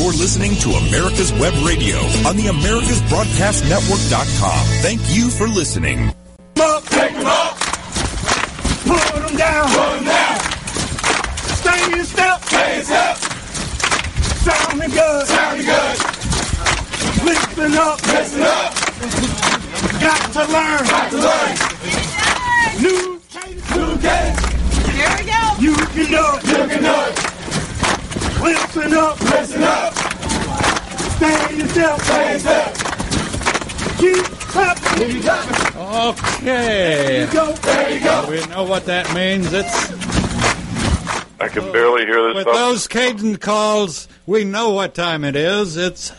You're listening to America's Web Radio on the AmericasBroadcastNetwork.com. Thank you for listening. Up, take them up. Put them down. Put them down. Stay in step. Stay in step. Sounding good. Sounding good. Listen up. Listen up. Got to learn. Got to learn. New cadence. New cadence. Here we go. You can do it. You can do it. Listen up. Listen up. Stay yourself. step. Stay in step. Keep clapping. Keep clapping. Okay. Go. There you go. We know what that means. It's I can barely hear this. with stuff. those cadence calls. We know what time it is. It's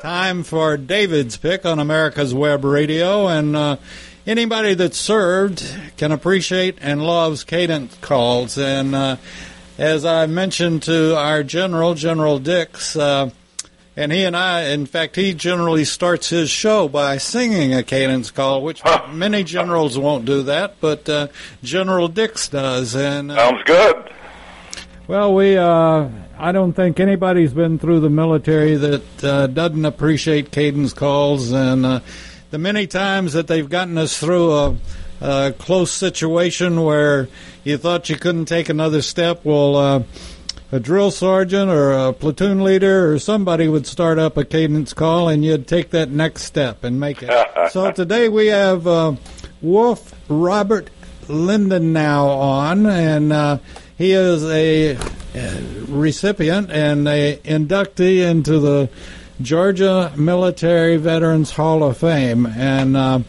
time for David's pick on America's Web Radio, and uh, anybody that's served can appreciate and loves cadence calls. And uh, as I mentioned to our general, General Dix. Uh, and he and I, in fact, he generally starts his show by singing a cadence call, which many generals won't do that, but uh, General Dix does. And uh, Sounds good. well, we, uh, I don't think anybody's been through the military that uh, doesn't appreciate cadence calls, and uh, the many times that they've gotten us through a, a close situation where you thought you couldn't take another step. Well, uh, a drill sergeant or a platoon leader or somebody would start up a cadence call, and you'd take that next step and make it. so today we have uh, Wolf Robert Lindenau on, and uh, he is a uh, recipient and a inductee into the Georgia Military Veterans Hall of Fame. And uh,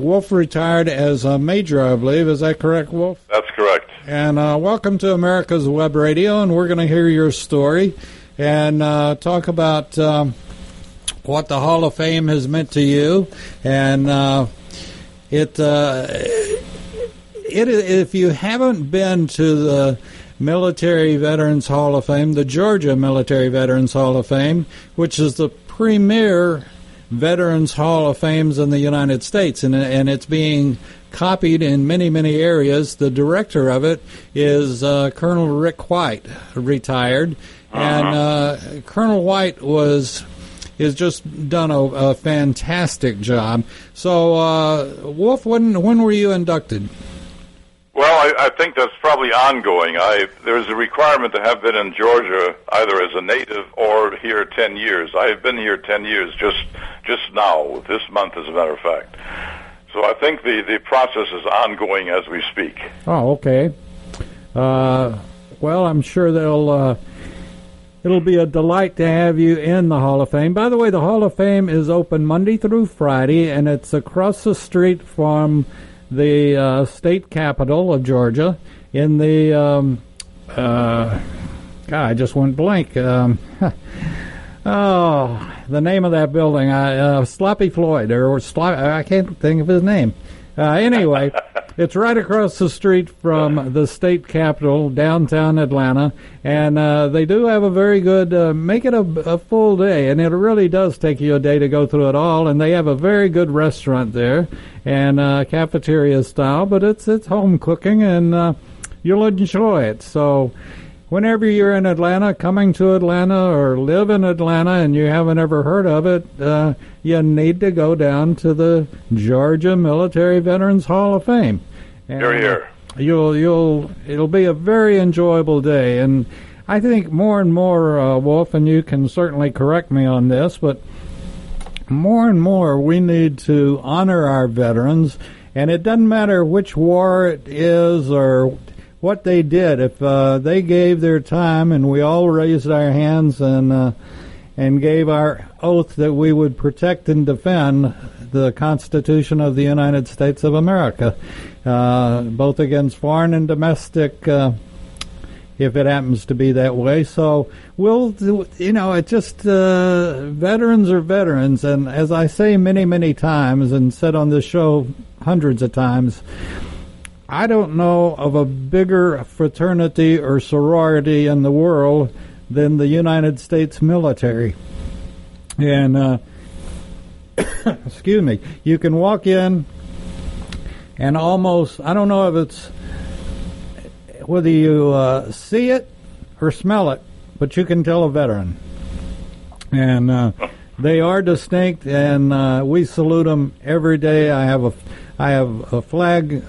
Wolf retired as a major, I believe. Is that correct, Wolf? That's correct. And uh, welcome to America's Web Radio, and we're going to hear your story and uh, talk about um, what the Hall of Fame has meant to you. And uh, it, uh, it, if you haven't been to the Military Veterans Hall of Fame, the Georgia Military Veterans Hall of Fame, which is the premier Veterans Hall of Fames in the United States, and and it's being copied in many many areas. The director of it is uh, Colonel Rick White, retired, and uh, Colonel White was has just done a, a fantastic job. So, uh, Wolf, when when were you inducted? Well, I, I think that's probably ongoing. I there's a requirement to have been in Georgia either as a native or here ten years. I have been here ten years just just now, this month, as a matter of fact. So I think the the process is ongoing as we speak. Oh, okay. Uh, well, I'm sure they'll. Uh, it'll be a delight to have you in the Hall of Fame. By the way, the Hall of Fame is open Monday through Friday, and it's across the street from the uh, state capital of Georgia in the. Um, uh, God, I just went blank. Um, oh, the name of that building, I, uh, Sloppy Floyd, or, or Slop, I can't think of his name. Uh, anyway, it's right across the street from the state capitol, downtown Atlanta, and uh, they do have a very good. Uh, make it a, a full day, and it really does take you a day to go through it all. And they have a very good restaurant there, and uh, cafeteria style, but it's it's home cooking, and uh, you'll enjoy it. So whenever you're in Atlanta, coming to Atlanta or live in Atlanta and you haven't ever heard of it, uh, you need to go down to the Georgia Military Veterans Hall of Fame. And Here, here. You'll you'll it'll be a very enjoyable day, and I think more and more, uh, Wolf, and you can certainly correct me on this, but more and more we need to honor our veterans, and it doesn't matter which war it is or what they did. If uh, they gave their time, and we all raised our hands and uh, and gave our oath that we would protect and defend the Constitution of the United States of America, uh, both against foreign and domestic. Uh, if it happens to be that way. So we'll, you know, it just uh, veterans are veterans, and as I say many, many times, and said on this show hundreds of times, I don't know of a bigger fraternity or sorority in the world than the United States military. And uh, excuse me, you can walk in and almost, I don't know if it's whether you uh, see it or smell it, but you can tell a veteran. and uh, they are distinct, and uh, we salute them every day. I have a, I have a flag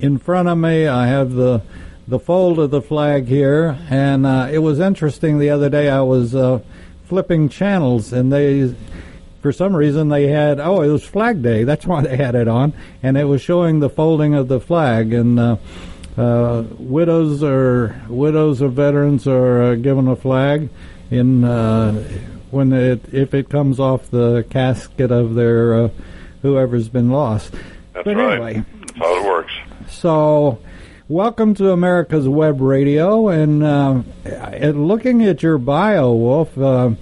in front of me. I have the the fold of the flag here, and uh, it was interesting the other day. I was uh, flipping channels, and they, for some reason, they had oh, it was Flag Day. That's why they had it on, and it was showing the folding of the flag and. Uh, uh, widows or widows of veterans are uh, given a flag in uh, when it if it comes off the casket of their uh, whoever's been lost. That's but right. anyway, That's how it works. So welcome to America's Web Radio, and uh, looking at your bio, Wolf. Uh,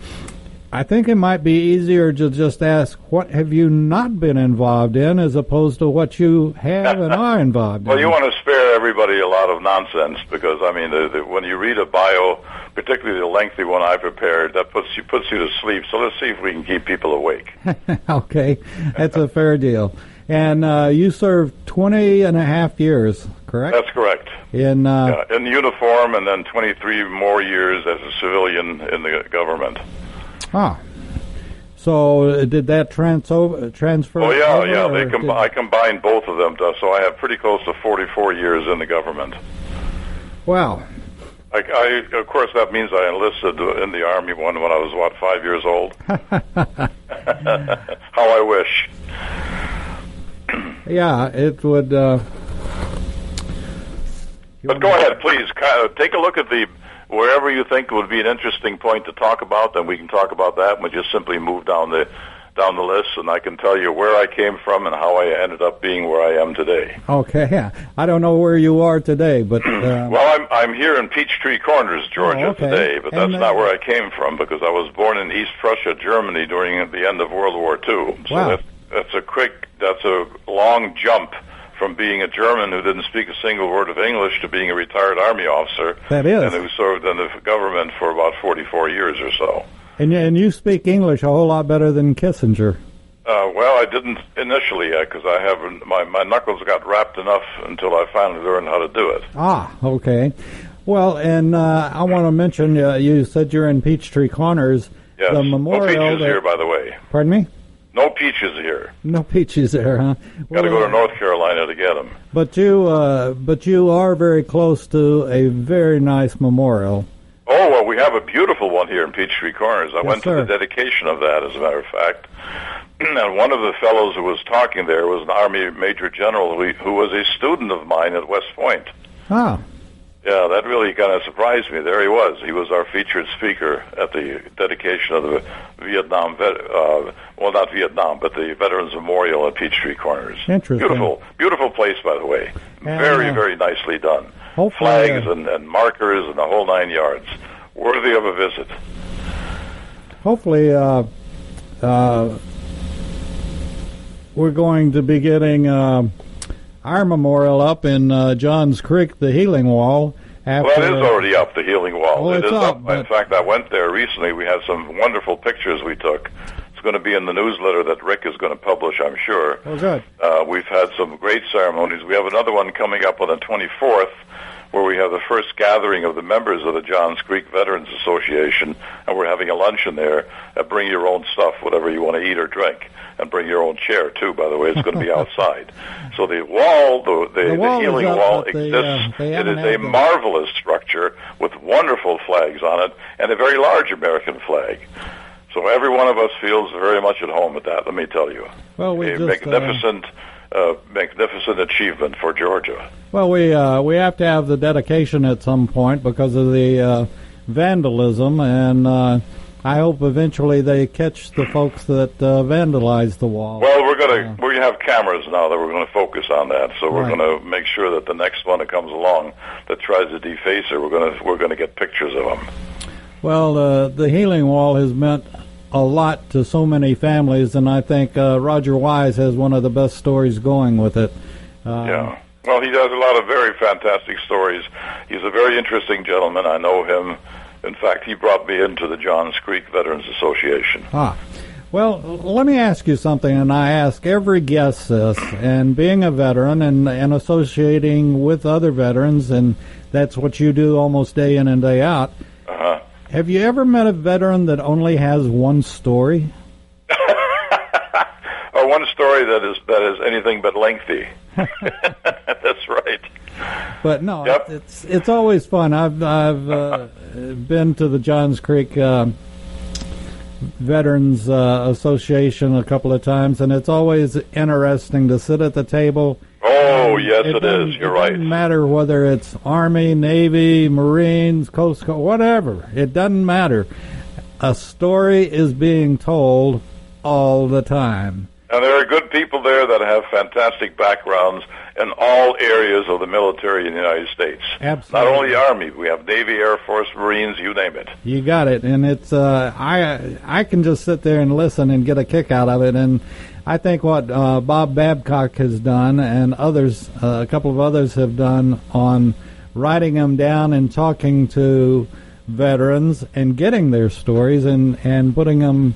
I think it might be easier to just ask what have you not been involved in, as opposed to what you have and are involved Well, in. Well, you want to spare everybody a lot of nonsense because I mean, the, the, when you read a bio, particularly the lengthy one I prepared, that puts you puts you to sleep. So let's see if we can keep people awake. okay, that's a fair deal. And uh, you served 20 and a half years, correct? That's correct. In uh, Yeah, in uniform, and then 23 more years as a civilian in the government. ah. So uh, did that trans- over, transfer? Oh yeah, over, yeah. They com- I combined both of them, so I have pretty close to 44 years in the government. Wow. I, I, of course, that means I enlisted in the army when when I was what five years old. How I wish. Yeah, it would. Uh, But go ahead, please. Take a look at the wherever you think would be an interesting point to talk about. Then we can talk about that. And we just simply move down the down the list, and I can tell you where I came from and how I ended up being where I am today. Okay, yeah. I don't know where you are today, but uh, Well, I'm I'm here in Peachtree Corners, Georgia Oh, okay. today, but that's And, uh, not where I came from because I was born in East Prussia, Germany, during the end of World War II. So Wow. That's a quick, that's a long jump from being a German who didn't speak a single word of English to being a retired army officer That is. and who served in the government for about 44 years or so. and you- and you speak English a whole lot better than Kissinger. Uh, well, I didn't initially because I haven't. My my knuckles got rapped enough until I finally learned how to do it. Ah, okay. Well, and uh, I want to mention uh, you said you're in Peachtree Corners. Yes, The memorial. peaches that- here, by the way. Pardon me. No peaches here. No peaches there, huh? Got to Well, go to North Carolina to get them. But you, uh, but you are very close to a very nice memorial. Oh well, we have a beautiful one here in Peachtree Corners. I Yes, went sir. to the dedication of that, as a matter of fact. and one of the fellows who was talking there was an Army Major General who, who was a student of mine at West Point. Ah, Yeah, that really kind of surprised me. There he was. He was our featured speaker at the dedication of the Vietnam vet. Uh, well, not Vietnam, but the Veterans Memorial at Peachtree Corners. Interesting. Beautiful, beautiful place, by the way. Very, uh, very nicely done. hopefully, Flags uh, and, and markers and the whole nine yards. Worthy of a visit. hopefully, uh, uh, we're going to be getting uh, our memorial up in uh, Johns Creek, the Healing Wall. After, Well, it is already up, the Healing Wall. Oh, it's is up, In fact, I went there recently. We had some wonderful pictures we took. It's going to be in the newsletter that Rick is going to publish, I'm sure. Oh, good. Uh, we've had some great ceremonies. We have another one coming up on the 24th where we have the first gathering of the members of the Johns Creek Veterans Association, and we're having a luncheon there. Uh, bring your own stuff, whatever you want to eat or drink, and bring your own chair, too, by the way. It's going to be outside. So the wall, the, the, The wall the healing up, wall but the, uh, exists. they it is a the- marvelous structure with wonderful flags on it and a very large American flag. So every one of us feels very much at home at that, let me tell you Well, we a just uh, magnificent, uh, magnificent achievement for Georgia. well, we uh, we have to have the dedication at some point because of the uh, vandalism, and uh, I hope eventually they catch the folks that uh, vandalized the wall. Well, we're gonna we have cameras now that we're going to focus on that. So we're Right. going to make sure that the next one that comes along that tries to deface it, we're going to we're going to get pictures of them. Well, uh, the healing wall has meant a lot to so many families, and I think uh, Roger Wise has one of the best stories going with it. Uh, Yeah. Well, he does a lot of very fantastic stories. He's a very interesting gentleman. I know him. In fact, he brought me into the Johns Creek Veterans Association. Ah. Well, let me ask you something, and I ask every guest this. And being a veteran and, and associating with other veterans, and that's what you do almost day in and day out. Uh-huh. Have you ever met a veteran that only has one story? or one story that is that is anything but lengthy. That's right. But no, Yep. it's it's always fun. I've I've uh, been to the Johns Creek uh, Veterans uh, Association a couple of times, and it's always interesting to sit at the table. Oh yes, it doesn't- You're it right. It doesn't matter whether it's Army, Navy, Marines, Coast Guard, whatever. It doesn't matter. A story is being told all the time. And there are good people there that have fantastic backgrounds in all areas of the military in the United States. Absolutely. Not only the Army, we have Navy, Air Force, Marines, you name it. You got it, and it's uh, I I can just sit there and listen and get a kick out of it, and I think what uh, Bob Babcock has done and others, uh, a couple of others have done on writing them down and talking to veterans and getting their stories and and putting them.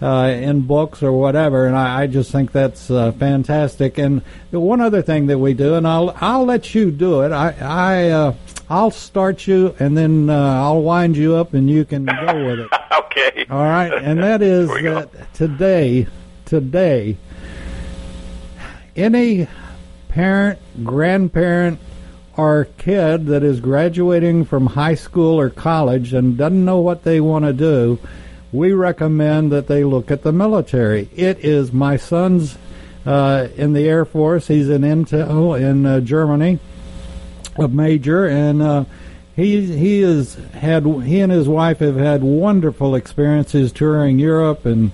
Uh, in books or whatever, and I, I just think that's uh, fantastic. And one other thing that we do, and I'll I'll let you do it. I I uh, I'll start you, and then uh, I'll wind you up, and you can go with it. Okay. All right, and that is Here we go. that today, today, any parent, grandparent, or kid that is graduating from high school or college and doesn't know what they want to do, we recommend that they look at the military. It is my son's uh, in the Air Force. He's in Intel in uh, Germany, a major, and uh, he he has had he and his wife have had wonderful experiences touring Europe, and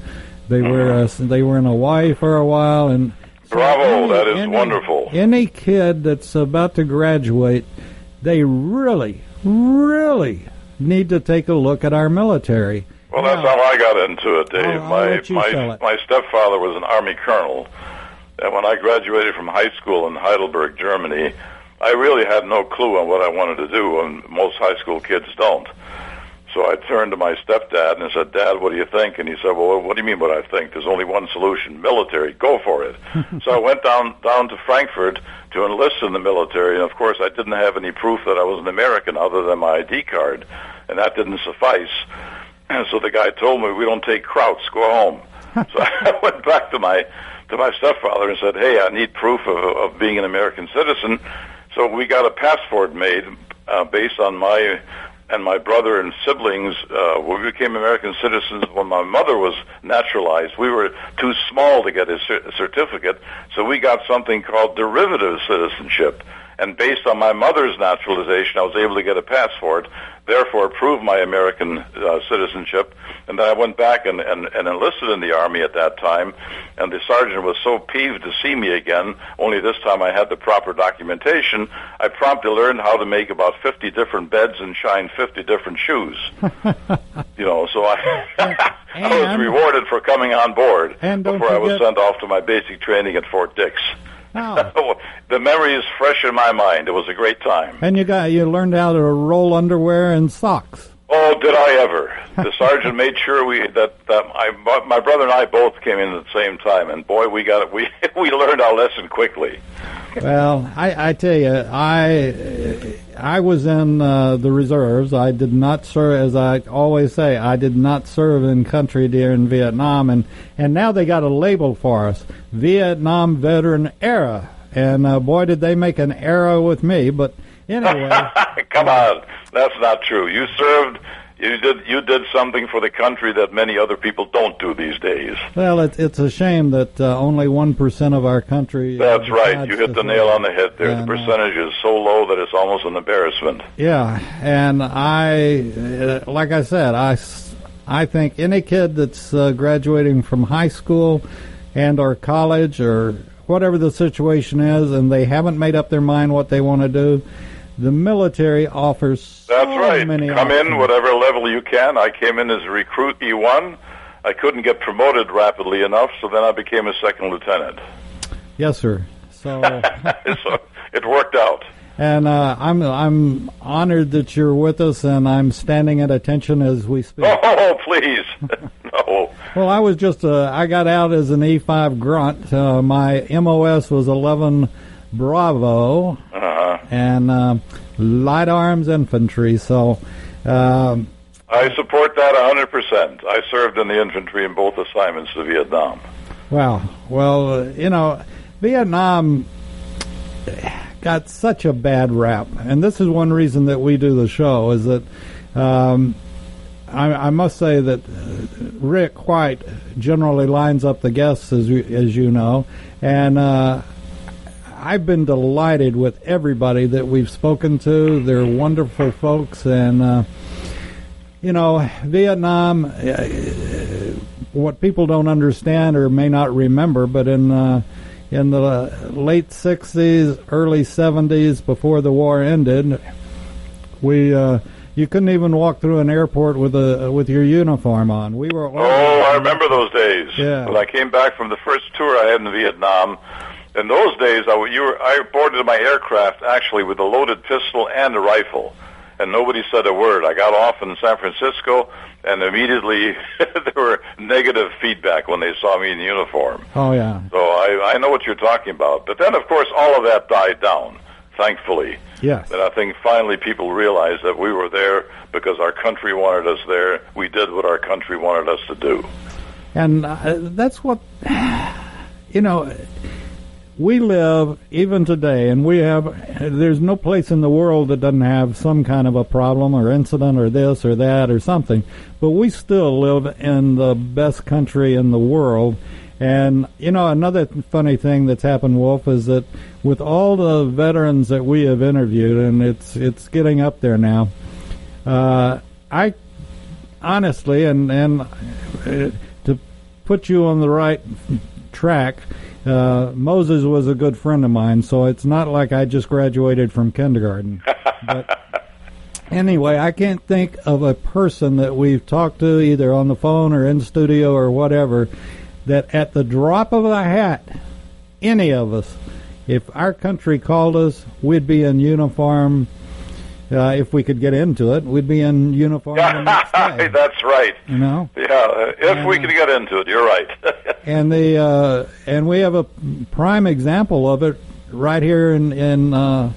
they were uh, they were in Hawaii for a while, and so Bravo, that is wonderful. Any kid that's about to graduate, they really, really need to take a look at our military. Well, that's Now- how I got into it, Dave. I'll- I'll my tell my my stepfather was an army colonel, and when I graduated from high school in Heidelberg, Germany, I really had no clue on what I wanted to do, and most high school kids don't. So I turned to my stepdad and I said, "Dad, what do you think?" And he said, "Well, what do you mean what I think? There's only one solution: military. Go for it." so I went down down to Frankfurt to enlist in the military, and of course, I didn't have any proof that I was an American other than my ID card, and that didn't suffice. And so the guy told me, "We don't take krauts. Go home." so I went back to my to my stepfather and said, "Hey, I need proof of, of being an American citizen." So we got a passport made uh, based on my and my brother and siblings. Uh, we became American citizens when my mother was naturalized. We were too small to get a cer- certificate, so we got something called derivative citizenship. And based on my mother's naturalization, I was able to get a passport, therefore prove my American uh, citizenship. And then I went back and, and, and enlisted in the Army at that time. And the sergeant was so peeved to see me again, only this time I had the proper documentation. I promptly learned how to make about 50 different beds and shine 50 different shoes. you know, so I, I was rewarded for coming on board And before I was sent off to my basic training at Fort Dix. Oh. the memory is fresh in my mind. It was a great time. And you got you learned how to roll underwear and socks. Oh, did I ever? The sergeant made sure we that that I, my brother and I both came in at the same time, and boy, we got it. We we learned our lesson quickly. Well, I, I tell you, I I was in uh, the reserves. I did not serve, as I always say, I did not serve in country during Vietnam, and and now they got a label for us, Vietnam Veteran Era, and uh, boy, did they make an era with me. But anyway, Come on, that's not true. You served. You did you did something for the country that many other people don't do these days. well, it, it's a shame that uh, only one percent of our country. uh, That's right. You hit the nail on the head there. And, The uh, percentage is so low that it's almost an embarrassment. Yeah, and I, uh, like I said, I, I think any kid that's uh, graduating from high school and or college or whatever the situation is, and they haven't made up their mind what they want to do, the military offers so That's right. many. Come in whatever level you can. I came in as a recruit E1. I couldn't get promoted rapidly enough, so then I became a second lieutenant. Yes, sir. So, so it worked out. and uh, I'm I'm honored that you're with us, and I'm standing at attention as we speak. Oh, please. no. Well, I was just uh, I got out as an E5 grunt. Uh, my MOS was 11 Bravo Uh-huh. And uh, light arms infantry. So, um, I support that 100%. I served in the infantry in both assignments to Vietnam. Wow. Well, uh, you know, Vietnam got such a bad rap, and this is one reason that we do the show is that um, I, I must say that uh, Rick White generally lines up the guests, as you, as you know, and uh, I've been delighted with everybody that we've spoken to. They're wonderful folks, and uh, you know, Vietnam. Uh, what people don't understand or may not remember, but in uh, in the late '60s, early '70s, before the war ended, we uh, you couldn't even walk through an airport with a with your uniform on. We were. Oh, I remember those days. Yeah. When I came back from the first tour I had in Vietnam, in those days, I, you were, I boarded my aircraft actually with a loaded pistol and a rifle, and nobody said a word. I got off in San Francisco, and immediately there were negative feedback when they saw me in uniform. Oh yeah. So I, I know what you're talking about. But then, of course, all of that died down, thankfully. Yes. And I think finally people realized that we were there because our country wanted us there. We did what our country wanted us to do. And uh, that's what, you know, we live even today, and we have, there's no place in the world that doesn't have some kind of a problem or incident or this or that or something. But we still live in the best country in the world. And, you know, another funny thing that's happened, Wolf, is that with all the veterans that we have interviewed, and it's, it's getting up there now, uh, I honestly, and, and uh, to put you on the right track, uh, Moses was a good friend of mine, so it's not like I just graduated from kindergarten. but anyway, I can't think of a person that we've talked to either on the phone or in studio or whatever that at the drop of a hat, any of us, if our country called us, we'd be in uniform. Uh, if we could get into it, we'd be in uniform the next day. That's right. You know. Yeah, uh, if we could get into it, you're right. and the uh, and we have a prime example of it right here in in uh,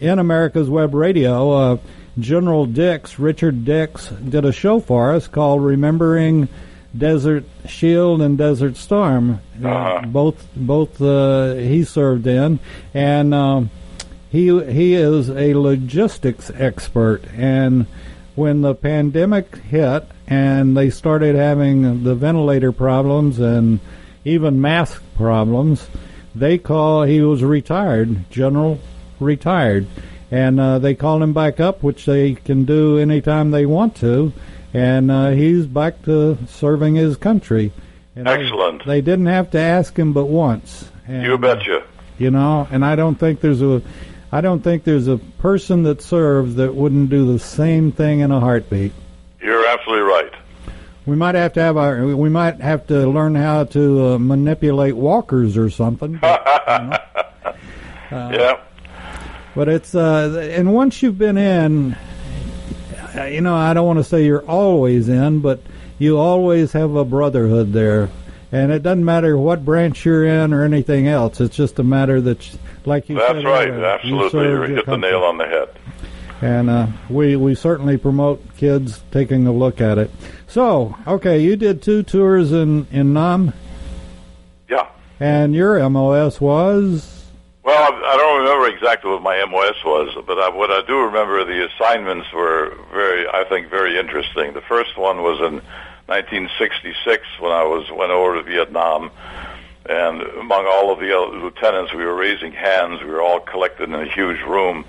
in America's Web Radio. Uh, General Dix, Richard Dix, did a show for us called "Remembering Desert Shield and Desert Storm." Uh-huh. both both uh, he served in, and um, he he is a logistics expert and when the pandemic hit and they started having the ventilator problems and even mask problems, they call he was retired, general retired, and uh, they called him back up, which they can do anytime they want to, and uh, he's back to serving his country. And they- Excellent. They, didn't have to ask him but once. And, you betcha. you know and i don't think there's a i don't think there's a person that serves that wouldn't do the same thing in a heartbeat You're absolutely right. we might have to have our we might have to learn how to uh, manipulate walkers or something but, yeah. but it's uh and once you've been in uh, you know i don't want to say you're always in but you always have a brotherhood there and it doesn't matter what branch you're in or anything else it's just a matter that like you That's said right. you Absolutely. You your hit the nail on the head. and uh, we we certainly promote kids taking a look at it. So, okay, you did two tours in in Nam, Yeah. and your MOS was Well, I, I don't remember exactly what my MOS was, but I, what I do remember, the assignments were very, I think, very interesting. The first one was in 1966 when I was went over to Vietnam, and among all of the lieutenants, we were raising hands. We were all collected in a huge room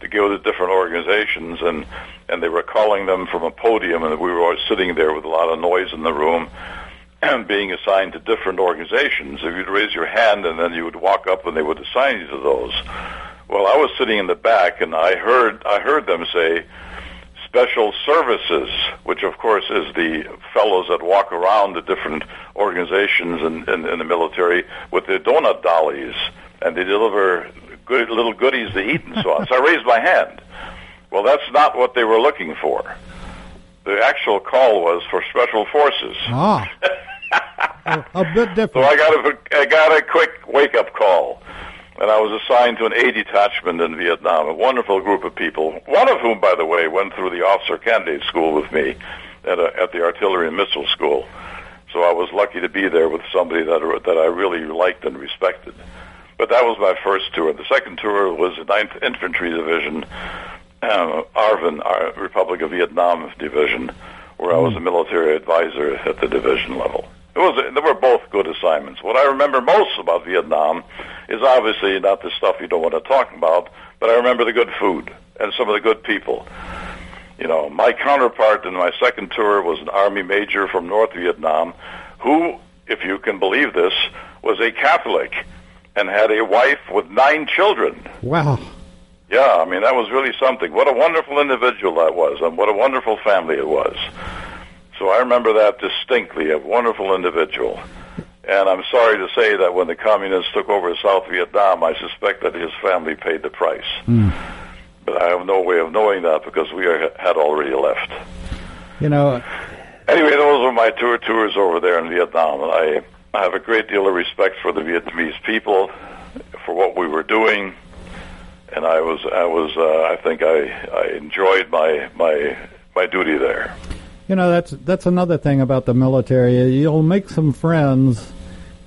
to go to different organizations, and and they were calling them from a podium, and we were all sitting there with a lot of noise in the room and being assigned to different organizations. If you'd raise your hand and then you would walk up and they would assign you to those. Well, I was sitting in the back and I heard I heard them say special services, which of course is the fellows that walk around the different organizations in, in, in the military with their donut dollies and they deliver good little goodies to eat and so on. so I raised my hand. Well, that's not what they were looking for. The actual call was for special forces. ah a, a bit So. I got a I got a quick wake up call, and I was assigned to an A detachment in Vietnam, a wonderful group of people, one of whom, by the way, went through the officer candidate school with me at, a, at the artillery and missile school. So I was lucky to be there with somebody that, that I really liked and respected. But that was my first tour. The second tour was the 9th Infantry Division, uh, ARVN, our Republic of Vietnam Division, where I was a military advisor at the division level. It was they were both good assignments. What I remember most about Vietnam is obviously not the stuff you don't want to talk about, but I remember the good food and some of the good people. You know, my counterpart in my second tour was an army major from North Vietnam who, if you can believe this, was a Catholic and had a wife with nine children. Wow. Yeah, I mean, that was really something. What a wonderful individual that was, and what a wonderful family it was. So I remember that distinctly, a wonderful individual. And I'm sorry to say that when the communists took over South Vietnam, I suspect that his family paid the price. Mm. But I have no way of knowing that because we are, had already left. You know. Anyway, those were my tour tours over there in Vietnam. And I, I have a great deal of respect for the Vietnamese people, for what we were doing, and I was, I was, uh, I think I, I enjoyed my, my, my duty there. You know, that's that's another thing about the military. You'll make some friends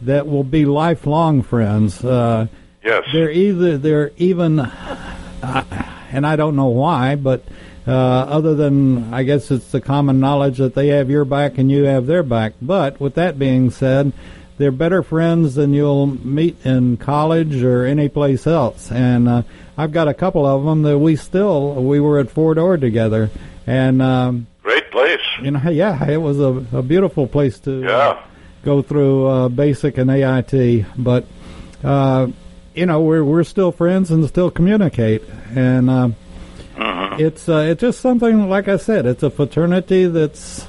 that will be lifelong friends. Uh, yes, they're either they're even, uh, and I don't know why, but uh, other than I guess it's the common knowledge that they have your back and you have their back. But with that being said, they're better friends than you'll meet in college or any place else. And uh, I've got a couple of them that we still we were at Fort Ord together, and. Um, Great place. You know, yeah, it was a, a beautiful place to yeah. uh, go through uh, basic and AIT. But uh, you know, we're we're still friends and still communicate, and uh, mm-hmm. it's uh, it's just something like I said, it's a fraternity that's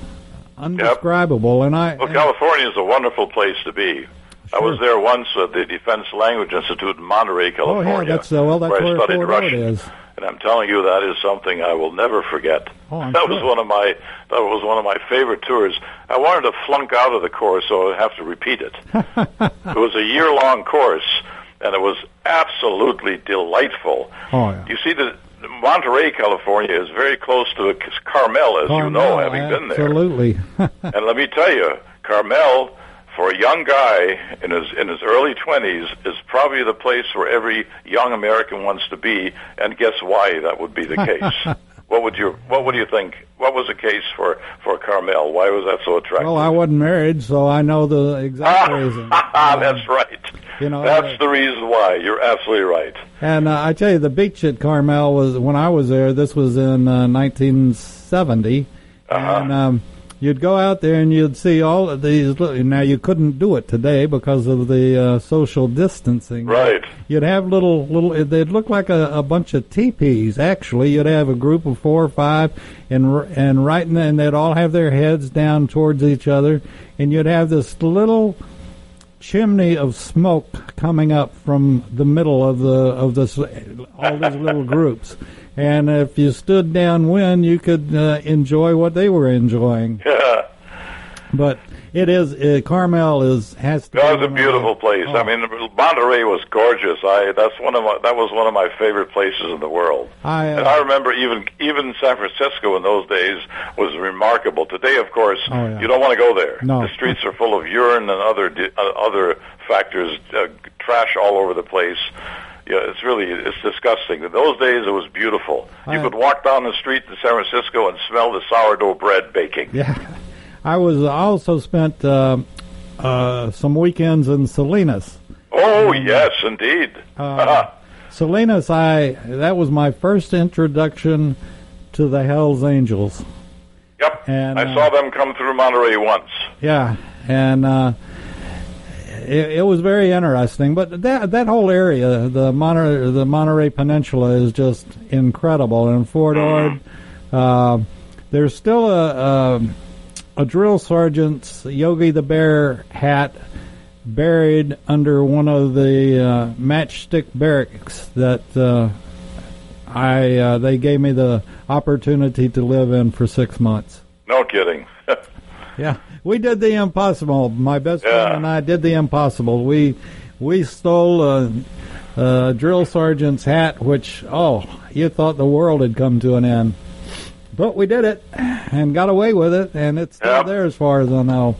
undescribable. Yep. And I well, and, California is a wonderful place to be. Sure. I was there once at the Defense Language Institute in Monterey, California. Oh yeah, that's uh, well, that's where, where I studied Fort Russian. Is. And I'm telling you, that is something I will never forget. Oh, that sure. was one of my that was one of my favorite tours. I wanted to flunk out of the course, so I'd have to repeat it. it was a year long course, and it was absolutely delightful. Oh yeah. You see, the Monterey, California, is very close to Carmel, as you know, having been there. Absolutely. and let me tell you, Carmel, for a young guy in his in his early twenties, is probably the place where every young American wants to be. And guess why that would be the case? what would you What would you think? What was the case for for Carmel? Why was that so attractive? well, I wasn't married, so I know the exact reason. That's right. You know, That's uh, the reason why. You're absolutely right. And uh, I tell you, the beach at Carmel was when I was there. This was in uh, 1970, Uh-huh. and um, you'd go out there and you'd see all of these. li- Now you couldn't do it today because of the uh, social distancing. Right. You'd have little little. They'd look like a, a bunch of teepees. Actually, you'd have a group of four or five, and and right in, and they'd all have their heads down towards each other, and you'd have this little chimney of smoke coming up from the middle of the of this all these little groups. And if you stood downwind, you could uh, enjoy what they were enjoying. But it is uh, Carmel is has to. That be was a beautiful place. oh. I mean, Monterey was gorgeous. I that's one of my that was one of my favorite places in the world. I, uh, and I remember even even San Francisco in those days was remarkable. Today, of course, Oh, yeah. you don't want to go there. No. The streets are full of urine and other uh, other factors, uh, trash all over the place. Yeah, it's really it's disgusting. In those days, it was beautiful. You could walk down the street in San Francisco and smell the sourdough bread baking. Yeah, I was I also spent uh, uh, some weekends in Salinas. Oh yes, indeed. Uh, Salinas, I that was my first introduction to the Hell's Angels. Yep. And, I uh, saw them come through Monterey once. Yeah, and uh, it, it was very interesting. But that that whole area, the Monterey, the Monterey Peninsula, is just incredible. And Fort Ord, uh, there's still a, a a drill sergeant's Yogi the Bear hat buried under one of the uh, matchstick barracks that uh, I uh, they gave me the opportunity to live in for six months. No kidding. Yeah, we did the impossible. My best Yeah. friend and I did the impossible. We we stole a, uh, drill sergeant's hat, which oh, you thought the world had come to an end, but we did it and got away with it, and it's still there as far as I know.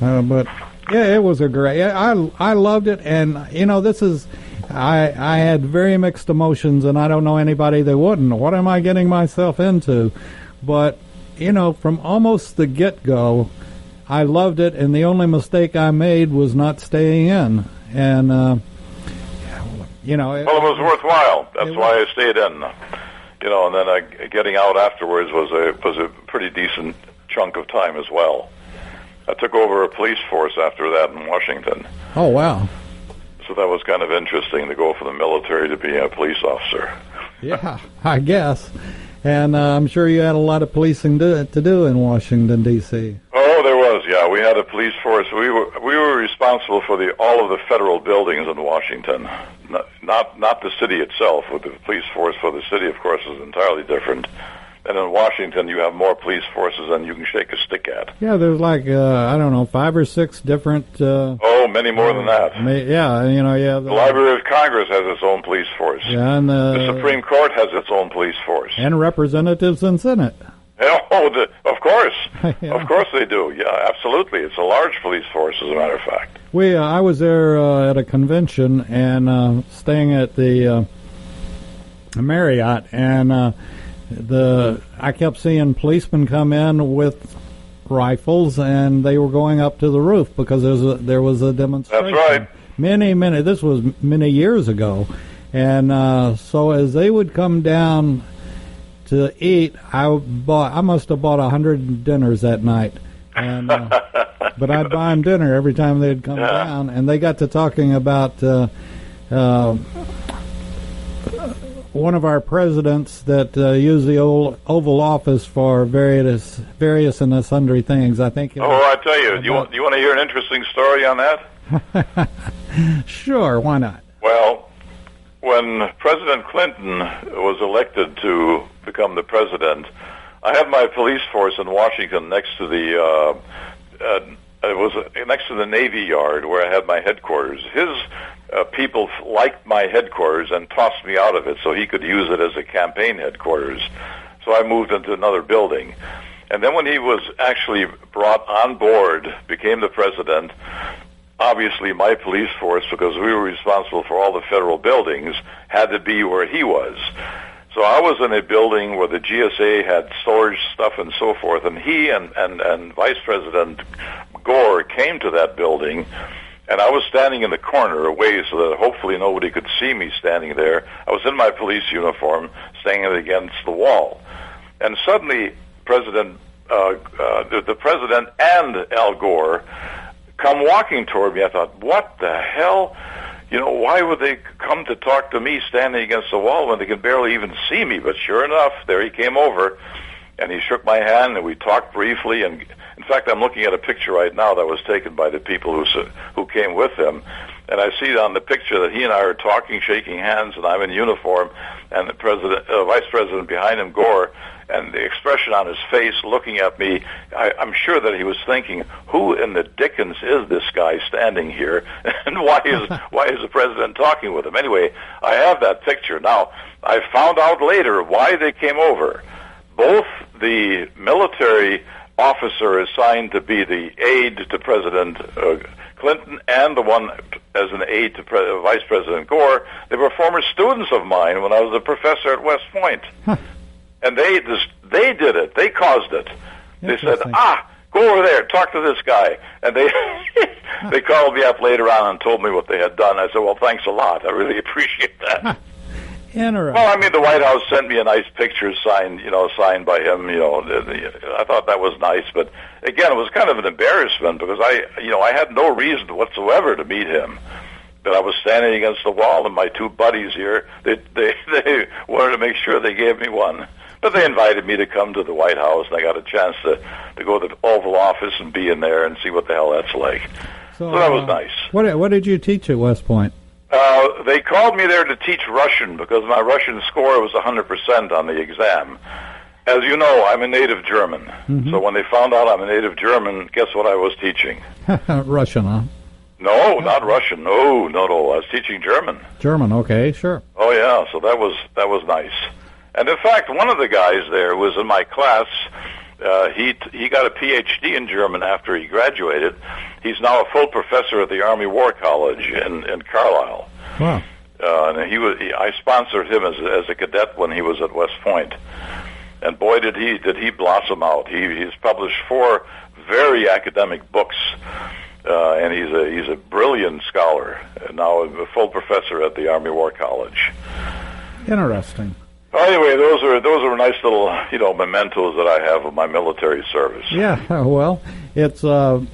Uh, but yeah, it was a great. I I loved it, and you know this is. I I had very mixed emotions, and I don't know anybody that wouldn't. What am I getting myself into? But you know, from almost the get go, I loved it, and the only mistake I made was not staying in. And uh, you know, it, Well, it was worthwhile. That's why I stayed in. You know, and then uh, getting out afterwards was a was a pretty decent chunk of time as well. I took over a police force after that in Washington, oh wow, so that was kind of interesting to go from the military to being a police officer. yeah, I guess. And uh, I'm sure you had a lot of policing to, to do in Washington D.C. Oh, there was. Yeah, we had a police force. We were we were responsible for the all of the federal buildings in Washington, not not, not the city itself. With the police force for the city, of course, is entirely different. And in Washington, you have more police forces than you can shake a stick at. Yeah, there's like uh, I don't know five or six different. Uh, Oh, many more than that. ma- yeah, you know, yeah, The Library of Congress has its own police force. yeah, and The the Supreme Court has its own police force. and representatives in Senate. Oh, the, of course, Yeah. of course they do. Yeah, absolutely. It's a large police force, as a matter of fact. We, uh, I was there uh, at a convention and uh, staying at the uh, Marriott, and uh, the I kept seeing policemen come in with rifles, and they were going up to the roof because there was a, there was a demonstration. right. Many, many. This was many years ago, and uh, so as they would come down to eat, I bought. I must have bought a hundred dinners that night, and. Uh, but I'd buy them dinner every time they'd come Yeah. down, and they got to talking about uh, uh, one of our presidents that uh, used the old Oval Office for various, various and sundry things. I think. Oh, I tell you, you want you want to hear an interesting story on that? sure, why not? Well, when President Clinton was elected to become the president, I had my police force in Washington next to the uh, uh, it was next to the Navy Yard where I had my headquarters. His uh, people liked my headquarters and tossed me out of it so he could use it as a campaign headquarters. So I moved into another building. And then when he was actually brought on board, became the president, obviously my police force, because we were responsible for all the federal buildings, had to be where he was. So I was in a building where the GSA had storage stuff and so forth, and he and, and, and Vice President Gore came to that building, and I was standing in the corner away so that hopefully nobody could see me standing there. I was in my police uniform, standing against the wall. And suddenly, President, uh, uh, the, the president and Al Gore come walking toward me. I thought, what the hell? You know, why would they come to talk to me standing against the wall when they can barely even see me? But sure enough, there he came over, and he shook my hand, and we talked briefly. And in fact, I'm looking at a picture right now that was taken by the people who who came with him, and I see on the picture that he and I are talking, shaking hands, and I'm in uniform, and the president, uh, vice president behind him, Gore, and the expression on his face looking at me, I, I'm sure that he was thinking, "Who in the dickens is this guy standing here, and why is why is the president talking with him?" Anyway, I have that picture now. I found out later why they came over. Both the military officer assigned to be the aide to President uh, Clinton and the one as an aide to Pre- Vice President Gore, they were former students of mine when I was a professor at West Point and they this, they did it. They caused it. They said, "Ah, go over there, talk to this guy." And they they called me up later on and told me what they had done. I said, "Well, thanks a lot. I really appreciate that." Interesting. well, I mean, the White House sent me a nice picture signed, you know, signed by him. You know, the, the, I thought that was nice, but again, it was kind of an embarrassment because I, you know, I had no reason whatsoever to meet him. But I was standing against the wall, and my two buddies here, they they they wanted to make sure they gave me one. But they invited me to come to the White House, and I got a chance to to go to the Oval Office and be in there and see what the hell that's like. So that was uh, nice. What what did you teach at West Point? Uh, they called me there to teach Russian because my Russian score was 100% on the exam. As you know, I'm a native German. So when they found out I'm a native German, guess what I was teaching? Russian, huh? No, not Russian. No, no, no. I was teaching German. German. Okay, sure. Oh yeah, so that was that was nice. And in fact, one of the guys there was in my class. Uh, he he got a PhD in German after he graduated. He's now a full professor at the Army War College in in Carlisle. Wow. Uh, and he was he, I sponsored him as as a cadet when he was at West Point. And boy, did he did he blossom out! He he's published four very academic books, uh, and he's a he's a brilliant scholar. And now a full professor at the Army War College. Interesting. Anyway, those are those are nice little you know mementos that I have of my military service. Yeah. Well, it's uh,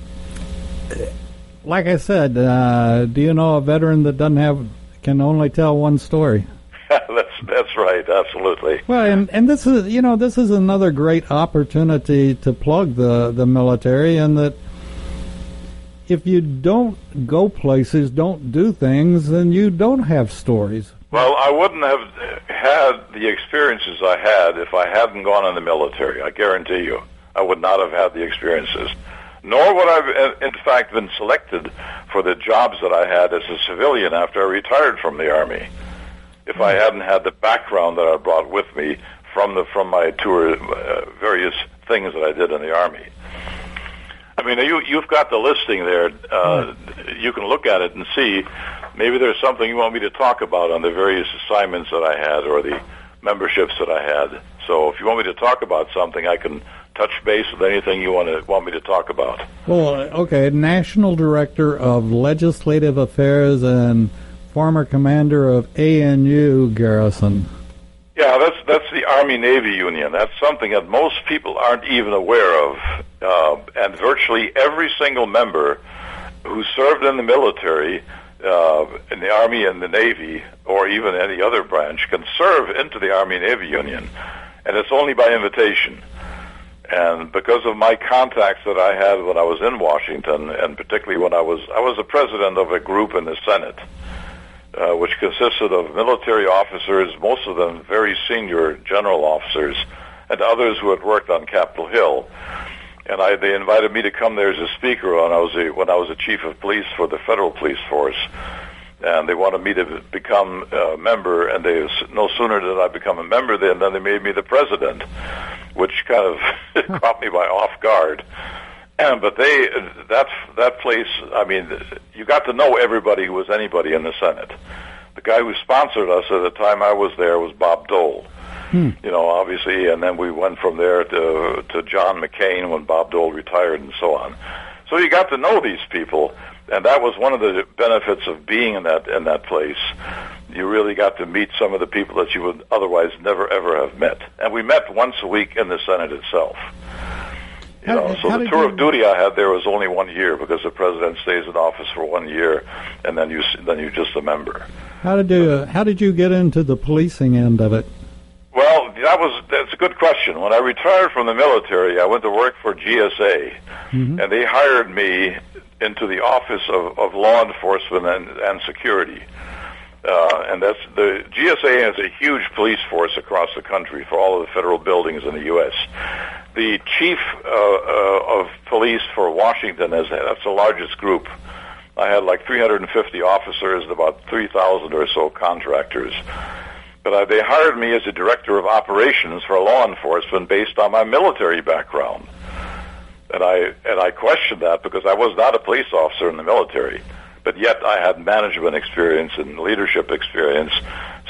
like I said. Uh, do you know a veteran that doesn't have can only tell one story? that's that's right, absolutely. Well, and and this is you know this is another great opportunity to plug the the military, and that if you don't go places, don't do things, then you don't have stories. Well, I wouldn't have had the experiences I had if I hadn't gone in the military. I guarantee you, I would not have had the experiences. Nor would I, in fact, been selected for the jobs that I had as a civilian after I retired from the army if I hadn't had the background that I brought with me from the from my tour, uh, various things that I did in the army. I mean, you you've got the listing there. Uh, you can look at it and see. Maybe there's something you want me to talk about on the various assignments that I had or the memberships that I had. So, if you want me to talk about something, I can touch base with anything you want to want me to talk about. Well, okay, National Director of Legislative Affairs and former commander of ANU Garrison. Yeah, that's that's the Army Navy Union. That's something that most people aren't even aware of, uh, and virtually every single member who served in the military, uh, in the Army and the Navy, or even any other branch, can serve into the Army Navy Union, and it's only by invitation. And because of my contacts that I had when I was in Washington, and particularly when I was I was the president of a group in the Senate uh, which consisted of military officers, most of them very senior general officers, and others who had worked on Capitol Hill. And I, they invited me to come there as a speaker when I was a, when I was a chief of police for the federal police force. And they wanted me to become a member, and they no sooner did I become a member than then they made me the president, which kind of caught me by off guard. but they that that place. I mean, you got to know everybody who was anybody in the Senate. The guy who sponsored us at the time I was there was Bob Dole. Hmm. You know, obviously, and then we went from there to to John McCain when Bob Dole retired, and so on. So you got to know these people, and that was one of the benefits of being in that in that place. You really got to meet some of the people that you would otherwise never ever have met. And we met once a week in the Senate itself. You How- know, so the tour you- of duty I had there was only one year because the president stays in office for one year, and then you then you're just a member. How did you How did you get into the policing end of it? That was that's a good question. When I retired from the military, I went to work for GSA, and they hired me into the office of, of law enforcement and, and security. Uh, and that's the GSA has a huge police force across the country for all of the federal buildings in the U.S. The chief uh, uh, of police for Washington is that's the largest group. I had like 350 officers and about 3,000 or so contractors. But uh, they hired me as a director of operations for law enforcement based on my military background. And I and I questioned that because I was not a police officer in the military, but yet I had management experience and leadership experience.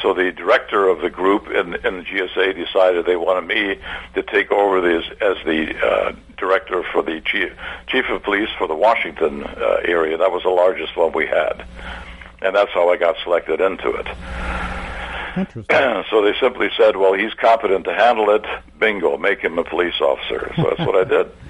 So the director of the group in, in the GSA decided they wanted me to take over this as the uh, director for the chief, chief of police for the Washington uh, area. That was the largest one we had, and that's how I got selected into it. Interesting. so they simply said, "Well, he's competent to handle it. Bingo, make him a police officer." So that's what I did.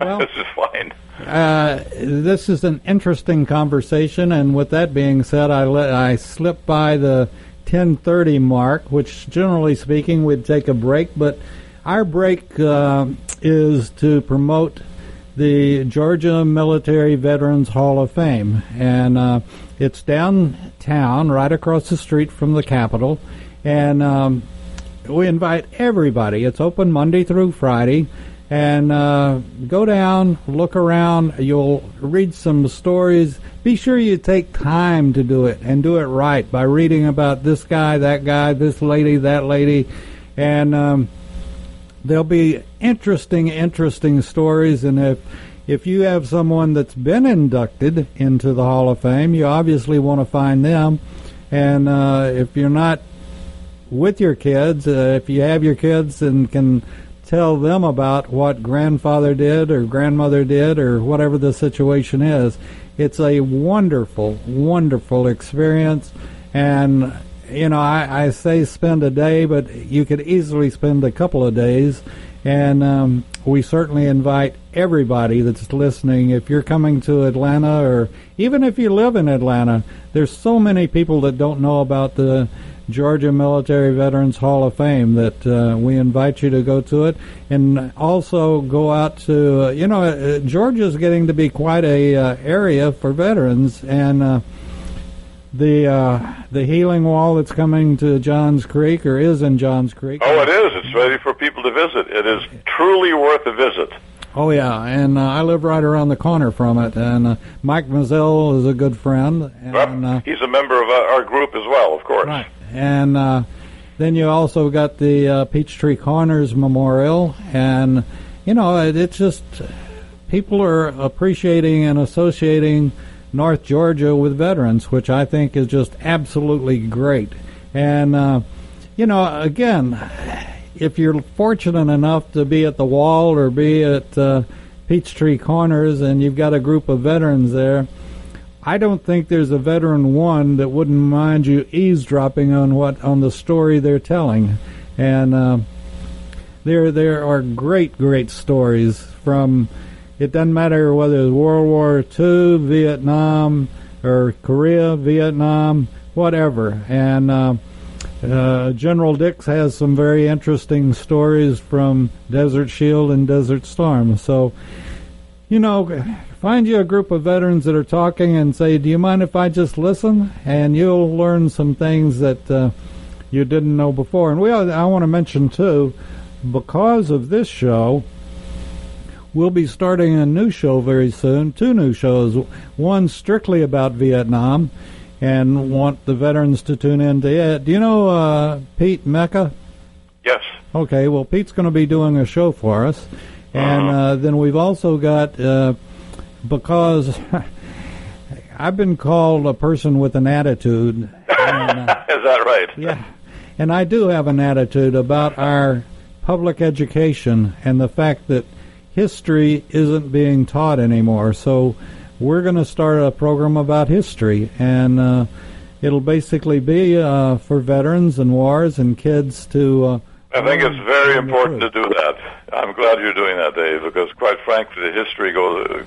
Well- this is fine. Uh, this is an interesting conversation, and with that being said, I let I slipped by the 10:30 mark, which generally speaking we'd take a break, but our break uh, is to promote the Georgia Military Veterans Hall of Fame, and uh, it's downtown, right across the street from the Capitol, and um, we invite everybody. It's open Monday through Friday. And uh, go down, look around. You'll read some stories, be sure you take time to do it and do it right by reading about this guy, that guy, this lady, that lady, and um, there'll be interesting, interesting stories. And if if you have someone that's been inducted into the Hall of Fame, you obviously want to find them. And uh, if you're not with your kids, uh, if you have your kids and can tell them about what grandfather did or grandmother did or whatever the situation is, it's a wonderful, wonderful experience. And, you know, I, I say spend a day, but you could easily spend a couple of days. And um, we certainly invite everybody that's listening. If you're coming to Atlanta, or even if you live in Atlanta, there's so many people that don't know about the Georgia Military Veterans Hall of Fame that uh, we invite you to go to it and also go out to uh, you know uh, Georgia's getting to be quite a uh, area for veterans and uh, the uh, the healing wall that's coming to Johns Creek or is in Johns Creek. Oh, it is. It's ready for people to visit. It is truly worth a visit. Oh yeah, and uh, I live right around the corner from it. And uh, Mike Mazzell is a good friend, and uh, He's a member of our our group as well, of course. right. And uh, then you also got the uh, Peachtree Corners Memorial, and you know it, it's just people are appreciating and associating North Georgia with veterans, which I think is just absolutely great. And uh, you know, again, if you're fortunate enough to be at the wall or be at uh, Peachtree Corners and you've got a group of veterans there, I don't think there's a veteran one that wouldn't mind you eavesdropping on what on the story they're telling, and uh, there there are great great stories from. It doesn't matter whether it's World War II, Vietnam, or Korea, Vietnam, whatever, and. Uh, uh, General Dix has some very interesting stories from Desert Shield and Desert Storm. So, you know, find you a group of veterans that are talking and say, "Do you mind if I just listen?" And you'll learn some things that uh, you didn't know before. And we, I want to mention too, because of this show, we'll be starting a new show very soon. Two new shows. One strictly about Vietnam and want the veterans to tune in to it. Do you know uh, Pete Mecca? Yes. Okay, well, Pete's going to be doing a show for us. And uh, then we've also got, uh, because I've been called a person with an attitude. And, uh, Is that right? yeah, and I do have an attitude about our public education and the fact that history isn't being taught anymore. So we're going to start a program about history, and uh, it'll basically be uh, for veterans and wars and kids to. Uh, I think it's very important to do that. I'm glad you're doing that, Dave, because quite frankly, the history goes.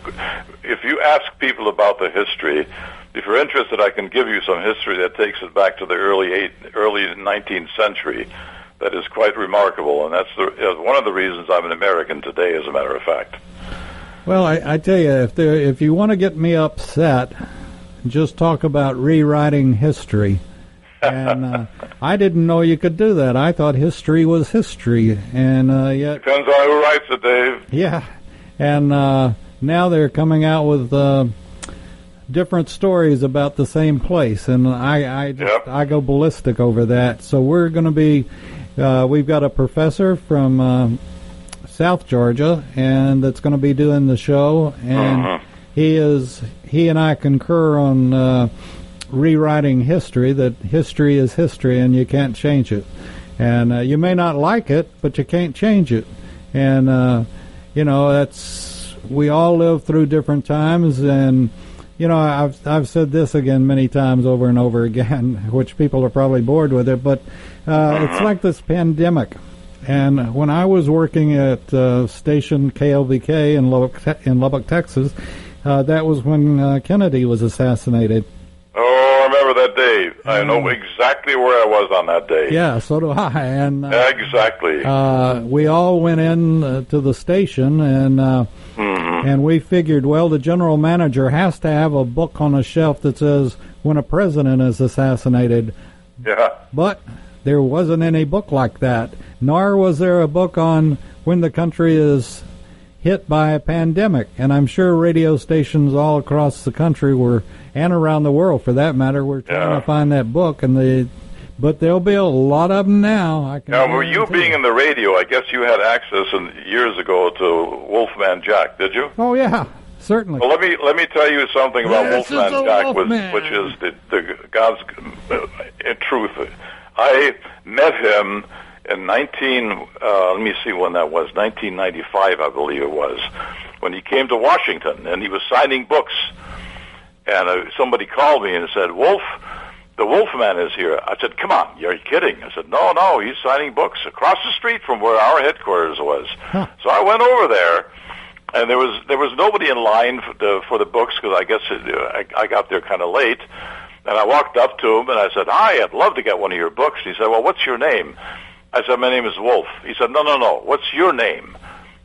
If you ask people about the history, if you're interested, I can give you some history that takes it back to the early eight, early 19th century. That is quite remarkable, and that's the, is one of the reasons I'm an American today. As a matter of fact. Well, I, I tell you, if there, if you want to get me upset, just talk about rewriting history. And uh, I didn't know you could do that. I thought history was history, and uh, yet Depends on who writes it, Dave. Yeah, and uh, now they're coming out with uh, different stories about the same place, and I I, just, Yep. I go ballistic over that. So we're going to be, uh, we've got a professor from uh, South Georgia, and that's going to be doing the show, and Mhm. he is he and I concur on uh, rewriting history. That history is history, and you can't change it. And uh, you may not like it, but you can't change it. And uh, you know that's we all live through different times, and you know I've I've said this again many times over and over again, which people are probably bored with it, but uh, it's like this pandemic. And when I was working at uh, station KLBK in Lubbock, in Lubbock, Texas, uh, that was when uh, Kennedy was assassinated. Oh, I remember that day. I know exactly where I was on that day. Yeah, so do I. And uh, Exactly. uh, we all went in uh, to the station, and Mhm. and we figured, well, the general manager has to have a book on a shelf that says when a president is assassinated. Yeah. But there wasn't any book like that, nor was there a book on when the country is hit by a pandemic, and I'm sure radio stations all across the country were, and around the world for that matter, were trying Yeah. to find that book, and the. But there'll be a lot of them now. I can. Now, were you guarantee being in the radio? I guess you had access in, years ago to Wolfman Jack, did you? Oh yeah, certainly. Well, let me let me tell you something about This Wolfman Jack, Wolfman. which is the, the God's uh, truth. I met him in 19. Uh, let me see when that was. 1995, I believe it was, when he came to Washington and he was signing books. And uh, somebody called me and said, "Wolf, the Wolfman is here." I said, "Come on, you're kidding." I said, "No, no, he's signing books across the street from where our headquarters was." So I went over there and there was there was nobody in line for the for the books because I guess it, I, I got there kind of late, and I walked up to him and I said, "Hi, I'd love to get one of your books." He said, "Well, what's your name?" I said, "My name is Wolf." He said, "No, no, no. What's your name?"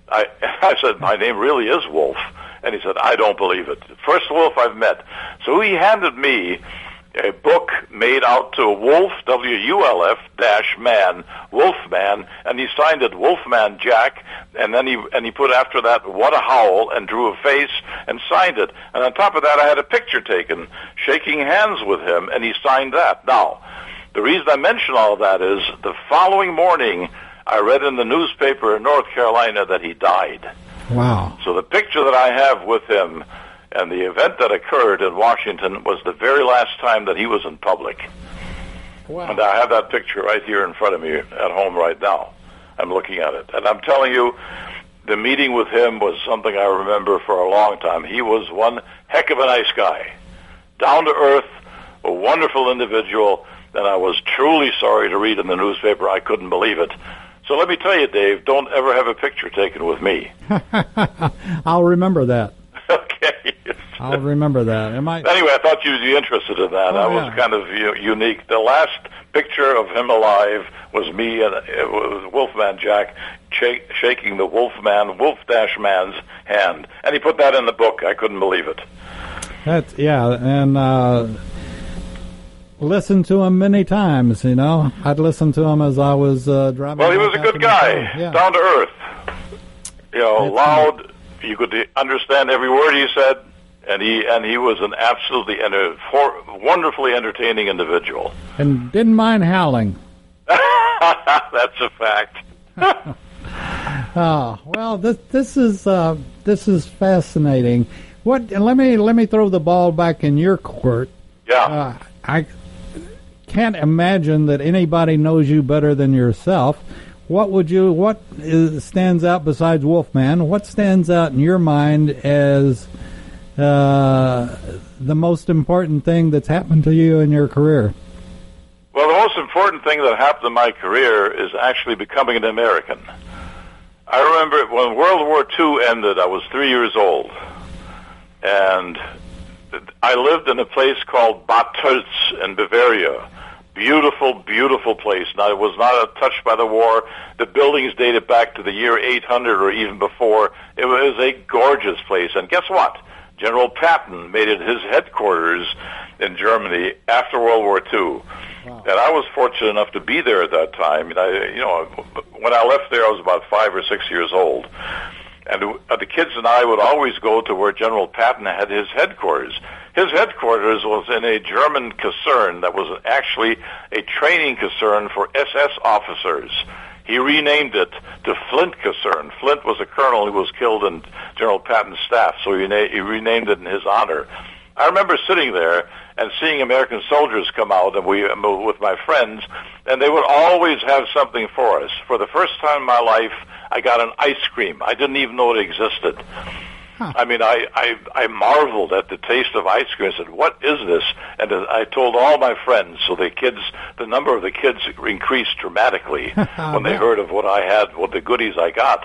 I I said, "My name really is Wolf," and he said, "I don't believe it. First Wolf I've met." So he handed me a book made out to Wolf, W-U-L-F dash man, Wolfman, and he signed it Wolfman Jack, and then he and he put after that What a Howl and drew a face and signed it. And on top of that, I had a picture taken, shaking hands with him, and he signed that. Now, the reason I mention all that is the following morning, I read in the newspaper in North Carolina that he died. Wow. So the picture that I have with him and the event that occurred in Washington was the very last time that he was in public. Wow. And I have that picture right here in front of me at home right now. I'm looking at it. And I'm telling you, the meeting with him was something I remember for a long time. He was one heck of a nice guy. Down to earth, a wonderful individual, and I was truly sorry to read in the newspaper. I couldn't believe it. So let me tell you, Dave, don't ever have a picture taken with me. I'll remember that. Okay. I'll remember that. Am I? Anyway, I thought you'd be interested in that. Oh, that was yeah. kind of u- unique. The last picture of him alive was me and it was Wolfman Jack sh- shaking the Wolfman, Wolf Dash Man's hand, and he put that in the book. I couldn't believe it. That's yeah, and uh, listened to him many times. You know, I'd listen to him as I was uh, driving. Well, he was a good guy. Yeah. down to earth. You know, loud. You could understand every word he said, and he and he was an absolutely and a for, wonderfully entertaining individual. and didn't mind howling. That's a fact. Oh well, this this is uh, this is fascinating. What? Let me let me throw the ball back in your court. Yeah. Uh, I can't imagine that anybody knows you better than yourself. What would you? What is, stands out besides Wolfman? What stands out in your mind as uh, the most important thing that's happened to you in your career? Well, the most important thing that happened in my career is actually becoming an American. I remember when World War II ended, I was three years old. And I lived in a place called Bad Tölz in Bavaria. Beautiful, beautiful place. Now, it was not touched by the war. The buildings dated back to the year 800 or even before. It was a gorgeous place. And guess what? General Patton made it his headquarters in Germany after World War II. And I was fortunate enough to be there at that time. And I, you know, when I left there, I was about five or six years old. And uh, the kids and I would always go to where General Patton had his headquarters. His headquarters was in a German caserne that was actually a training caserne for SS officers. He renamed it to Flint Caserne. Flint was a colonel who was killed in General Patton's staff, so he, na- he renamed it in his honor. I remember sitting there and seeing American soldiers come out and we with my friends, and they would always have something for us. For the first time in my life, I got an ice cream. I didn't even know it existed. I mean, I, I I marveled at the taste of ice cream. I said, "What is this?" And I told all my friends. So the kids, the number of the kids increased dramatically when they heard of what I had, what the goodies I got.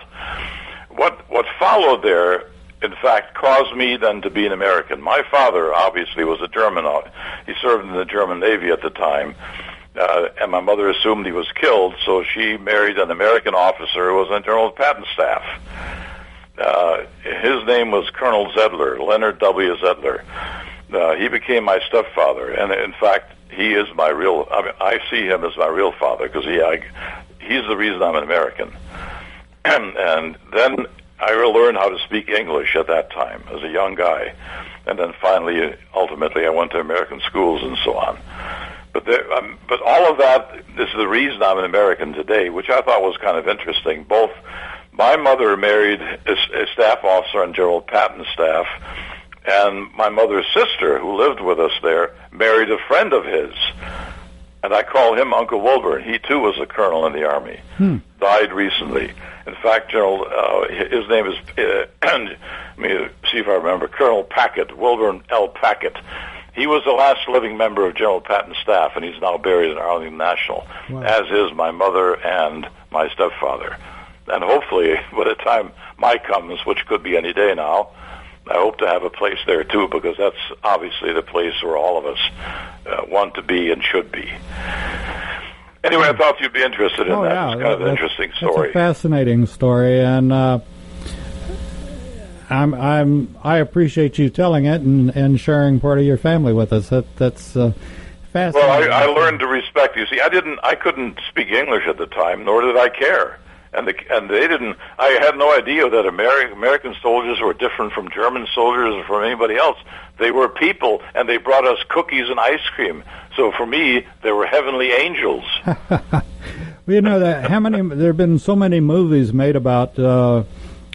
What what followed there, in fact, caused me then to be an American. My father obviously was a German. He served in the German Navy at the time. Uh, and my mother assumed he was killed, so she married an American officer who was on General Patton's staff. Uh, his name was Colonel Zedler, Leonard W. Zedler. Uh, he became my stepfather, and in fact, he is my real. I mean, I see him as my real father because he, I, he's the reason I'm an American. and then I learned how to speak English at that time as a young guy, and then finally, ultimately, I went to American schools and so on. But there, um, but all of that is the reason I'm an American today, which I thought was kind of interesting. Both my mother married a, a staff officer on General Patton's staff, and my mother's sister, who lived with us there, married a friend of his. And I call him Uncle Wilbur. He too was a colonel in the army. Hmm. Died recently. In fact, General, uh, his name is. Uh, let me see if I remember. Colonel Packett, Wilbur L. Packett. He was the last living member of General Patton's staff, and he's now buried in Arlington National, Wow. as is my mother and my stepfather. And hopefully, by the time my comes, which could be any day now, I hope to have a place there too, because that's obviously the place where all of us uh, want to be and should be. Anyway, I thought you'd be interested in oh that. yeah, It's kind of an interesting story. a fascinating story, and uh, I'm I'm I appreciate you telling it and, and sharing part of your family with us. That that's uh, fascinating. Well. I, I learned to respect. You see, I didn't. I couldn't speak English at the time, nor did I care. And the, and they didn't. I had no idea that Ameri- American soldiers were different from German soldiers or from anybody else. They were people, and they brought us cookies and ice cream. So for me, they were heavenly angels. well, You know that how many there have been so many movies made about uh,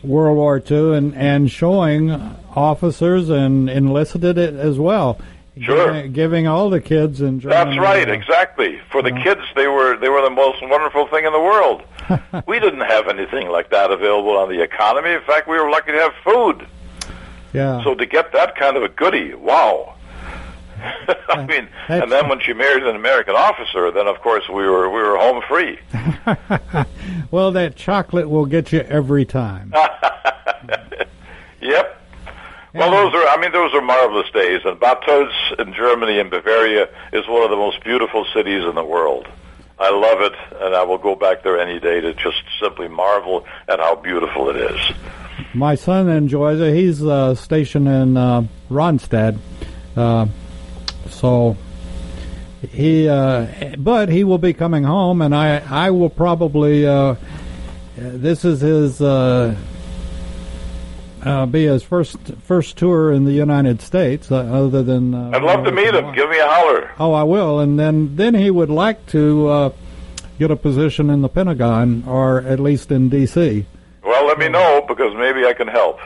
World War II and and showing officers and enlisted it as well. Sure. Giving, giving all the kids in Germany. That's right, uh, exactly. For the kids, they were they were the most wonderful thing in the world. we didn't have anything like that available on the economy. In fact, we were lucky to have food. Yeah. So to get that kind of a goodie, wow. I mean, and then when she married an American officer, then of course we were we were home free. well, that chocolate will get you every time. Yep. Well, those are I mean those are marvelous days, and Bad Tölz in Germany and Bavaria is one of the most beautiful cities in the world. I love it, and I will go back there any day to just simply marvel at how beautiful it is. My son enjoys it. He's uh, stationed in uh, Ronstadt, uh, so he. Uh, but he will be coming home, and I. I will probably. Uh, this is his. Uh, be his first first tour in the United States, uh, other than. Uh, I'd love to meet him. Give me a holler. Oh, I will, and then then he would like to uh, get a position in the Pentagon, or at least in D.C. Well, let me know because maybe I can help.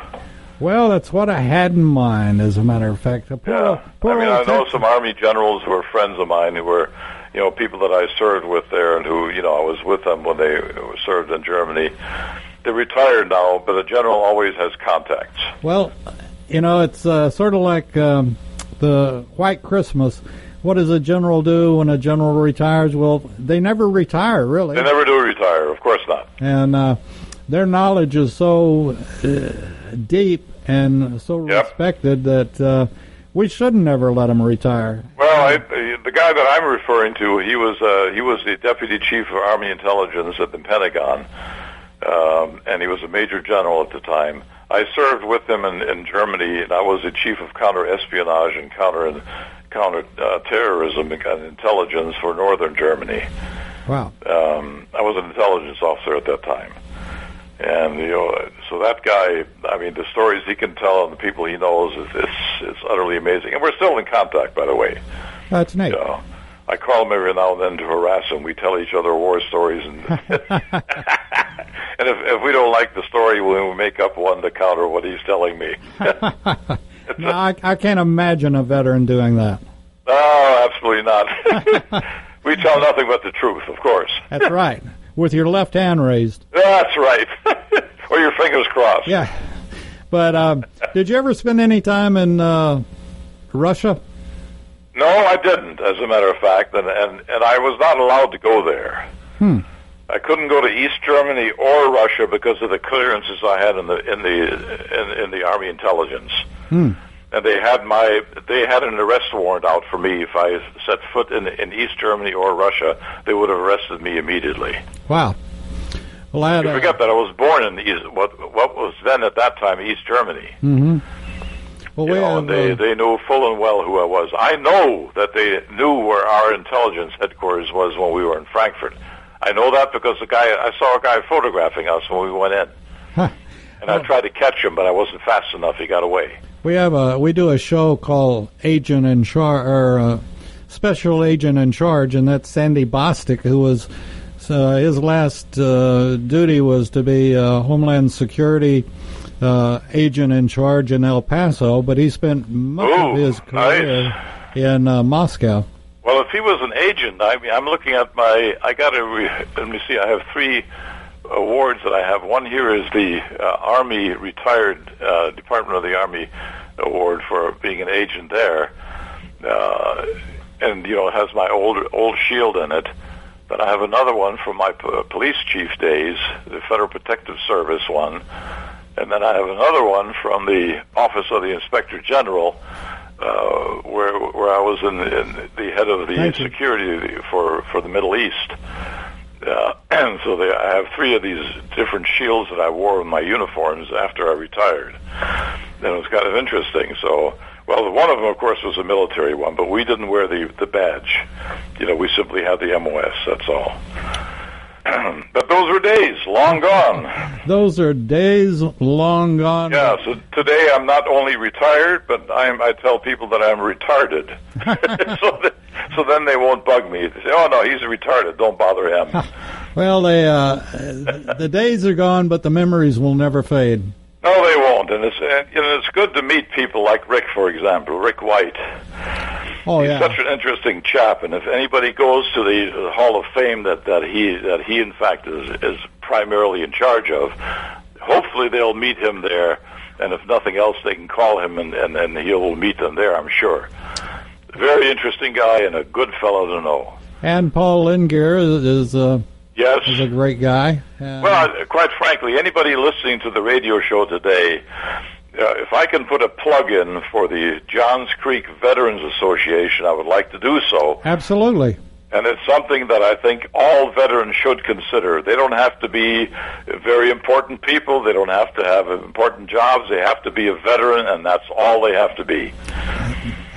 Well, that's what I had in mind, as a matter of fact. Poor, Yeah. poor I mean, I know some Army generals who are friends of mine who were, you know, people that I served with there and who, you know, I was with them when they served in Germany. They're retired now, but a general always has contacts. Well, you know, it's uh, sort of like um, the White Christmas. What does a general do when a general retires? Well, they never retire, really. They never do retire, of course not. and uh, their knowledge is so uh, deep and so Yep. respected that uh, we should never let them retire. Well, I, the guy that I'm referring to, he was uh, he was the deputy chief of Army intelligence at the Pentagon, um, and he was a major general at the time. I served with him in, in Germany, and I was the chief of counter espionage and counter counter uh, terrorism and intelligence for northern Germany. Wow. Um, I was an intelligence officer at that time. And you know, so that guy, I mean, the stories he can tell and the people he knows is it's it's utterly amazing. And we're still in contact, by the way. That's neat. So I call him every now and then to harass him. We tell each other war stories, and and if if we don't like the story, we make up one to counter what he's telling me. No, I, I can't imagine a veteran doing that. oh, absolutely not. we tell nothing but the truth, of course. That's right. With your left hand raised. That's right. or your fingers crossed. Yeah. But um, did you ever spend any time in uh, Russia? No, I didn't, as a matter of fact, and and, and I was not allowed to go there. Hmm. I couldn't go to East Germany or Russia because of the clearances I had in the in the in, in the Army intelligence. Hmm. And they had my they had an arrest warrant out for me if I set foot in in East Germany or Russia. They would have arrested me immediately. Wow. Well, I had You forget that I was born in East, what what was then at that time East Germany. Mhm. Well, You know, and they, uh, they knew full and well who I was. I know that they knew where our intelligence headquarters was when we were in Frankfurt. I know that because the guy I saw a guy photographing us when we went in. And I tried to catch him, but I wasn't fast enough. He got away. We have a we do a show called Agent in Charge or uh, Special Agent in Charge, and that's Sandy Bostic, who was uh, his last uh, duty was to be a Homeland Security uh, agent in charge in El Paso, but he spent much Ooh, of his career in uh, Moscow. Well, if he was an agent, I mean, I'm looking at my. I got to. Re, let me see. I have three awards that I have. One here is the uh, Army retired uh, Department of the Army award for being an agent there, uh, and you know it has my old old shield in it. Then I have another one from my p- police chief days, the Federal Protective Service one, and then I have another one from the Office of the Inspector General, uh, where where I was in, in the head of the Thank you. security for for the Middle East. Uh, and so they, I have three of these different shields that I wore in my uniforms after I retired. And it was kind of interesting. So, well, one of them, of course, was a military one, but we didn't wear the the badge. You know, we simply had the MOS. That's all. but those were days long gone. Those are days long gone. Yeah. So today I'm not only retired, but I'm. I tell people that I'm retarded. so, that, so then they won't bug me. They say, "Oh no, he's retarded. Don't bother him." Well, they uh, the days are gone, but the memories will never fade. No, they won't. And it's and, you know it's good to meet people like Rick, for example, Rick White. Oh He's yeah. such an interesting chap, and if anybody goes to the Hall of Fame that that he that he in fact is is primarily in charge of, hopefully they'll meet him there, and if nothing else, they can call him and and, and he'll meet them there. I'm sure. Very interesting guy and a good fellow to know. And Paul Lingear is is, uh, Yes. is a great guy. Uh, Well, quite frankly, anybody listening to the radio show today, uh, if I can put a plug in for the Johns Creek Veterans Association, I would like to do so. absolutely. And it's something that I think all veterans should consider. They don't have to be very important people. They don't have to have important jobs. They have to be a veteran, and that's all they have to be.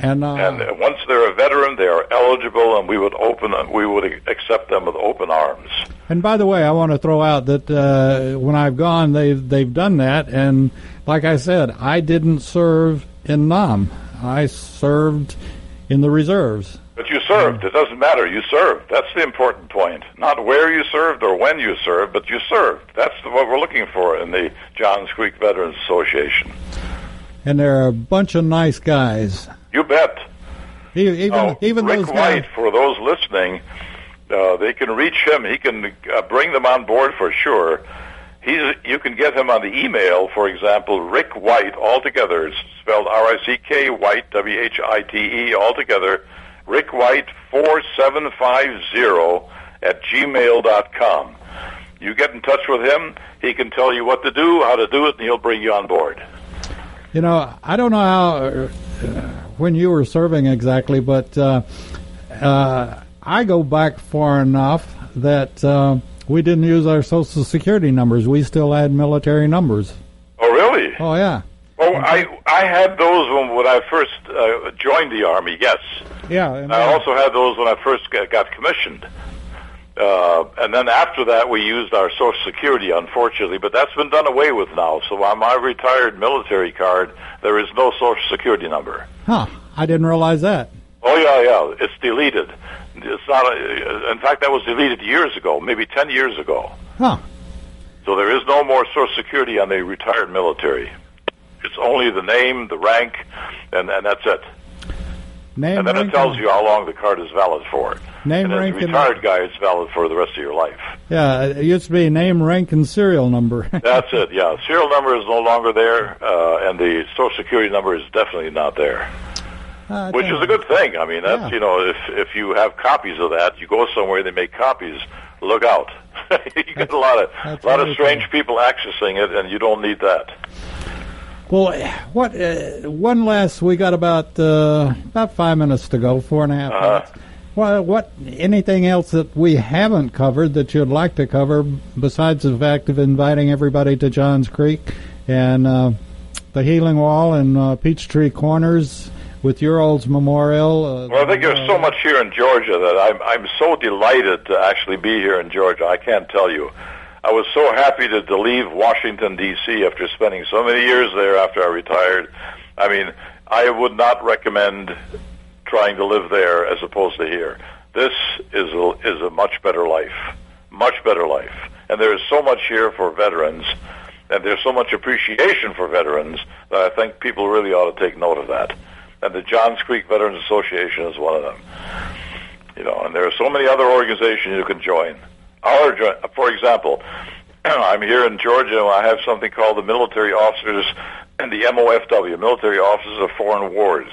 And, uh, And once they're a veteran, they are eligible, and we would open, we would accept them with open arms. And by the way, I want to throw out that uh, when I've gone, they've they've done that, and like I said, I didn't serve in Nam. I served in the reserves. But you served. It doesn't matter. You served. That's the important point. Not where you served or when you served, but you served. That's what we're looking for in the Johns Creek Veterans Association. And they're a bunch of nice guys. You bet. E- Even Oh, even Rick those White, guys. for those listening, uh, they can reach him. He can uh, bring them on board for sure. He's, you can get him on the email, for example, Rick White, altogether. It's spelled R-I-C-K, White, W-H-I-T-E, altogether. Rick White, 4750 at gmail dot com. You get in touch with him, he can tell you what to do, how to do it, and he'll bring you on board. You know, I don't know how uh, when you were serving exactly, but uh, uh, I go back far enough that uh, we didn't use our social security numbers. We still had military numbers. Oh, really? Oh yeah, Oh, I I had those when, when I first uh, joined the army. Yes, yeah. and, I also had those when I first got commissioned. Uh, and then after that, we used our Social Security, unfortunately, but that's been done away with now. So on my retired military card, there is no Social Security number. huh? I didn't realize that. Oh yeah, yeah, it's deleted. It's not. A, in fact, that was deleted years ago, maybe ten years ago. Huh? So there is no more Social Security on the retired military. It's only the name, the rank, and, and that's it. Name, And then it tells you how long the card is valid for. Name, and as a rank, and- retired guy, it's valid for the rest of your life. Yeah, it used to be name, rank, and serial number. That's it. Yeah, serial number is no longer there, uh, and the Social Security number is definitely not there, Uh, which is a good thing. I mean, that's Yeah. you know, if if you have copies of that, you go somewhere they make copies. Look out! you get a lot of a lot of strange people accessing it, and you don't need that. Well, what? Uh, one last. We got about uh, about five minutes to go. Four and a half Uh-huh. minutes. Well, what? Anything else that we haven't covered that you'd like to cover besides the fact of inviting everybody to Johns Creek and uh, the Healing Wall and uh, Peachtree Corners with your old's memorial? Uh, Well, I think there's so much here in Georgia that I'm I'm so delighted to actually be here in Georgia. I can't tell you. I was so happy to, to leave Washington D.C. after spending so many years there after I retired. I mean, I would not recommend trying to live there as opposed to here. This is a, is a much better life, much better life, and there is so much here for veterans, and there's so much appreciation for veterans that I think people really ought to take note of that. And the Johns Creek Veterans Association is one of them. You know, and there are so many other organizations you can join. Our, for example, I'm here in Georgia. and I have something called the Military Officers and the MOFW, Military Officers of Foreign Wars.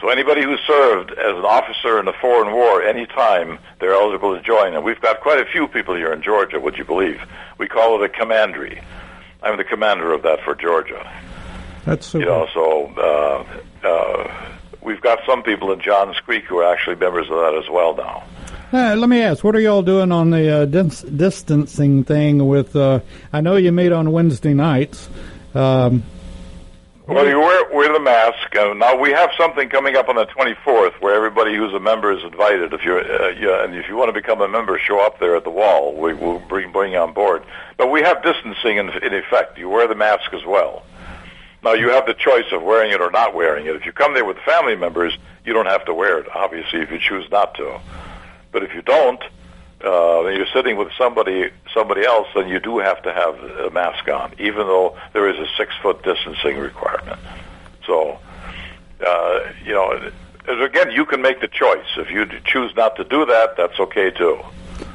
So anybody who served as an officer in a foreign war any time, they're eligible to join. And we've got quite a few people here in Georgia, would you believe? We call it a commandery. I'm the commander of that for Georgia. That's super. You know, so uh, uh, we've got some people in Johns Creek who are actually members of that as well now. Uh, let me ask, what are y'all doing on the uh, dis- distancing thing with, uh, I know you meet on Wednesday nights. Um, Well, you wear, wear the mask. Uh, now we have something coming up on the 24th where everybody who's a member is invited. If you're, uh, yeah, and if you want to become a member, show up there at the wall. We will bring bring you on board. But we have distancing in, in effect. You wear the mask as well. Now you have the choice of wearing it or not wearing it. If you come there with family members, you don't have to wear it. Obviously, if you choose not to. But if you don't, uh, and you're sitting with somebody somebody else, then you do have to have a mask on, even though there is a six foot distancing requirement. So, uh, you know, again, you can make the choice. If you choose not to do that, that's okay too.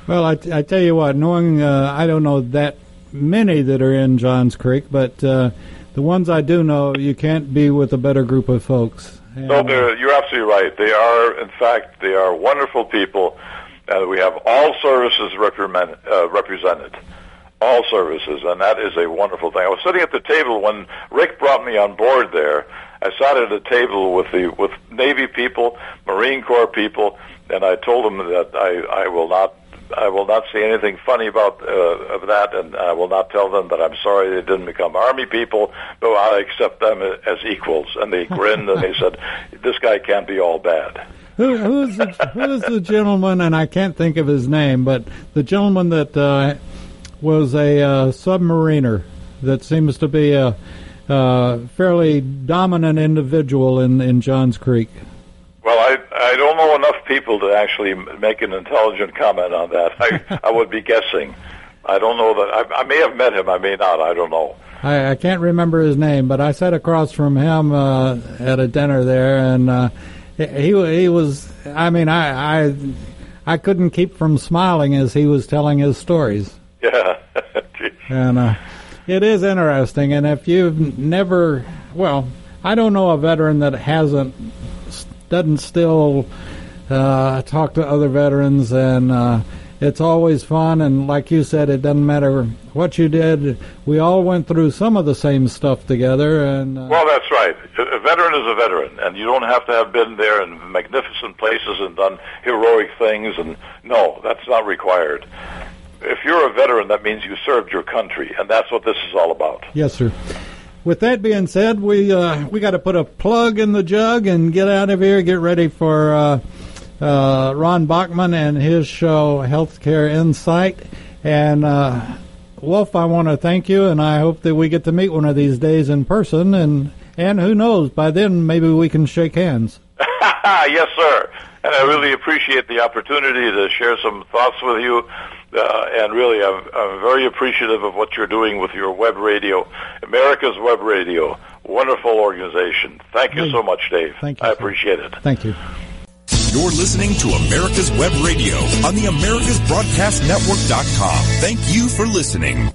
well, I, I tell you what, knowing uh, I don't know that many that are in Johns Creek, but uh, the ones I do know, you can't be with a better group of folks. No, you're absolutely right. They are, in fact, they are wonderful people. Uh, we have all services represent, uh, represented, all services, and that is a wonderful thing. I was sitting at the table when Rick brought me on board there. I sat at a table with the with Navy people, Marine Corps people, and I told them that I, I will not I will not say anything funny about uh, of that, and I will not tell them that I'm sorry they didn't become Army people, but I accept them as equals. And they grinned and they said, "This guy can't be all bad." Who, who's the, who's the gentleman? And I can't think of his name, but the gentleman that uh, was a uh, submariner that seems to be a uh, fairly dominant individual in in Johns Creek. Well, I I don't know enough people to actually make an intelligent comment on that. I I would be guessing. I don't know that I, I may have met him. I may not. I don't know. I, I can't remember his name, but I sat across from him uh, at a dinner there, and uh, he he was. I mean, I I I couldn't keep from smiling as he was telling his stories. Yeah. And uh, it is interesting. And if you've never, well, I don't know a veteran that hasn't, doesn't still uh, talk to other veterans. And uh, it's always fun. And like you said, it doesn't matter what you did. We all went through some of the same stuff together. And uh, Well, that's right. A veteran is a veteran, and you don't have to have been there in magnificent places and done heroic things. And no, that's not required. If you're a veteran, that means you served your country, and that's what this is all about. Yes, sir. With that being said, we uh, we got to put a plug in the jug and get out of here. Get ready for uh, uh, Ron Bachman and his show, Healthcare Insight. And uh, Wolf, I want to thank you, and I hope that we get to meet one of these days in person. And and who knows, by then maybe we can shake hands. yes, sir. And I really appreciate the opportunity to share some thoughts with you. Uh, and really, I'm, I'm very appreciative of what you're doing with your web radio, America's Web Radio. Wonderful organization. Thank you Thank- so much, Dave. thank you, I appreciate it. Thank you. You're listening to America's Web Radio on the AmericasBroadcastNetwork.com. Thank you for listening.